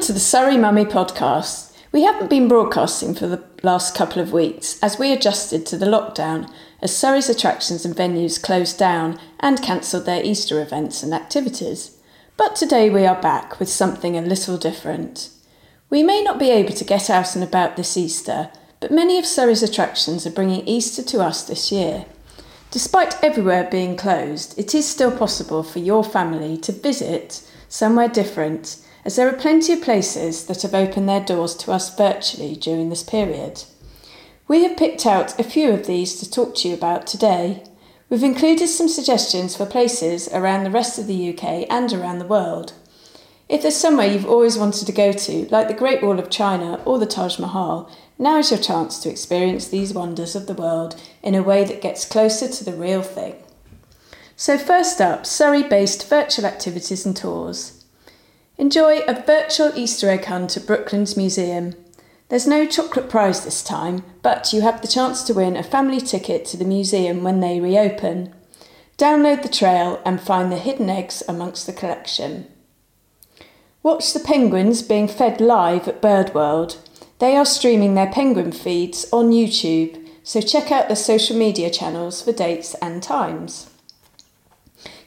Mummy podcast. We haven't been broadcasting for the last couple of weeks as we adjusted to the lockdown as Surrey's attractions and venues closed down and cancelled their Easter events and activities. But today we are back with something a little different. We may not be able to get out and about this Easter, but many of Surrey's attractions are bringing Easter to us this year. Despite everywhere being closed, it is still possible for your family to visit somewhere different, as there are plenty of places that have opened their doors to us virtually during this period. We have picked out a few of these to talk to you about today. We've included some suggestions for places around the rest of the UK and around the world. If there's somewhere you've always wanted to go to, like the Great Wall of China or the Taj Mahal, now is your chance to experience these wonders of the world in a way that gets closer to the real thing. So, first up, Surrey based virtual activities and tours. Enjoy a virtual Easter egg hunt at Brooklands Museum. There's no chocolate prize this time, but you have the chance to win a family ticket to the museum when they reopen. Download the trail and find the hidden eggs amongst the collection. Watch the penguins being fed live at Birdworld. They are streaming their penguin feeds on YouTube, so check out their social media channels for dates and times.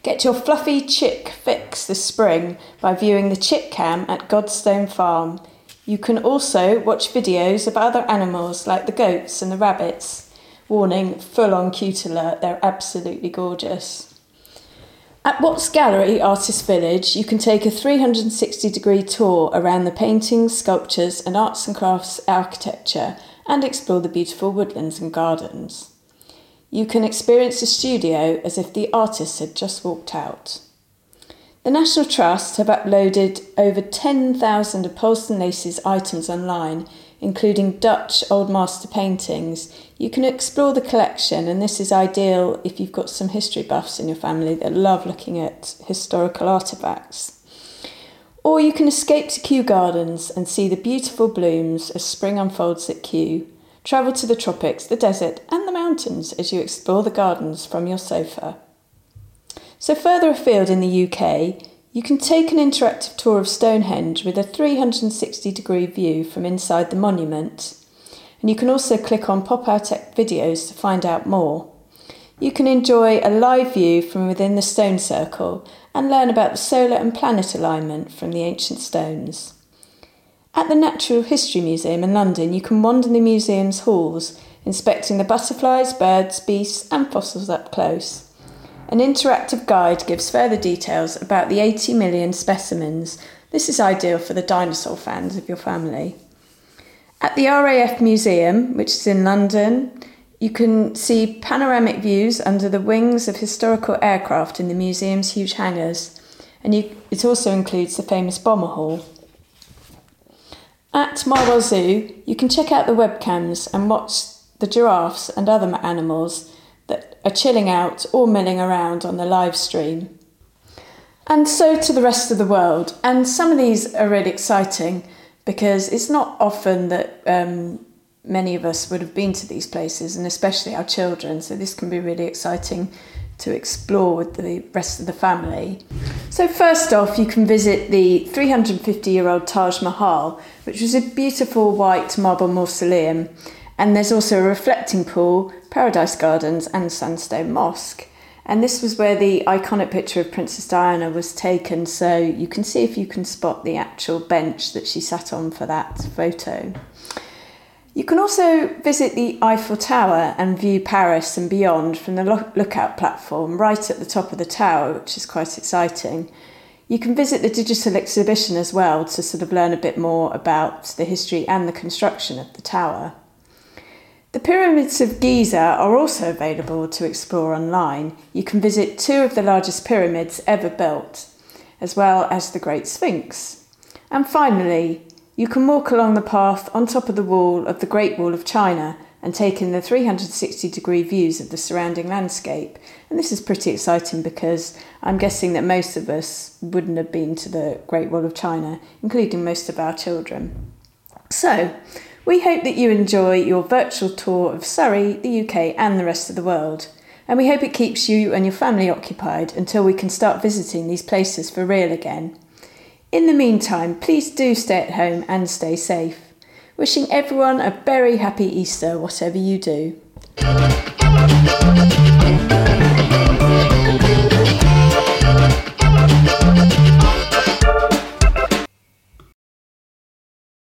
Get your fluffy chick fix this spring by viewing the chick cam at Godstone Farm. You can also watch videos of other animals like the goats and the rabbits. Warning, full on cute alert, they're absolutely gorgeous. At Watts Gallery Artist Village, you can take a 360 degree tour around the paintings, sculptures, and arts and crafts architecture and explore the beautiful woodlands and gardens. You can experience the studio as if the artist had just walked out. The National Trust have uploaded over 10,000 of Polesden Lacey's items online, including Dutch Old Master paintings. You can explore the collection, and this is ideal if you've got some history buffs in your family that love looking at historical artefacts. Or you can escape to Kew Gardens and see the beautiful blooms as spring unfolds at Kew. Travel to the tropics, the desert, and mountains as you explore the gardens from your sofa. So, further afield in the UK, you can take an interactive tour of Stonehenge with a 360 degree view from inside the monument. And you can also click on pop out videos to find out more. You can enjoy a live view from within the stone circle and learn about the solar and planet alignment from the ancient stones. At the Natural History Museum in London, you can wander the museum's halls, inspecting the butterflies, birds, beasts, and fossils up close. An interactive guide gives further details about the 80 million specimens. This is ideal for the dinosaur fans of your family. At the RAF Museum, which is in London, you can see panoramic views under the wings of historical aircraft in the museum's huge hangars, and you, it also includes the famous Bomber Hall. At Marwell Zoo, you can check out the webcams and watch the giraffes and other animals that are chilling out or milling around on the live stream. And so to the rest of the world. And some of these are really exciting because it's not often that um, many of us would have been to these places, and especially our children. So this can be really exciting to explore with the rest of the family. So, first off, you can visit the 350 year old Taj Mahal, which was a beautiful white marble mausoleum. And there's also a reflecting pool, Paradise Gardens, and Sandstone Mosque. And this was where the iconic picture of Princess Diana was taken, so you can see if you can spot the actual bench that she sat on for that photo. You can also visit the Eiffel Tower and view Paris and beyond from the lookout platform right at the top of the tower, which is quite exciting. You can visit the digital exhibition as well to sort of learn a bit more about the history and the construction of the tower. The pyramids of Giza are also available to explore online. You can visit two of the largest pyramids ever built, as well as the Great Sphinx. And finally, you can walk along the path on top of the wall of the Great Wall of China and take in the 360 degree views of the surrounding landscape. And this is pretty exciting because I'm guessing that most of us wouldn't have been to the Great Wall of China, including most of our children. So, we hope that you enjoy your virtual tour of Surrey, the UK, and the rest of the world. And we hope it keeps you and your family occupied until we can start visiting these places for real again. In the meantime, please do stay at home and stay safe. Wishing everyone a very happy Easter, whatever you do.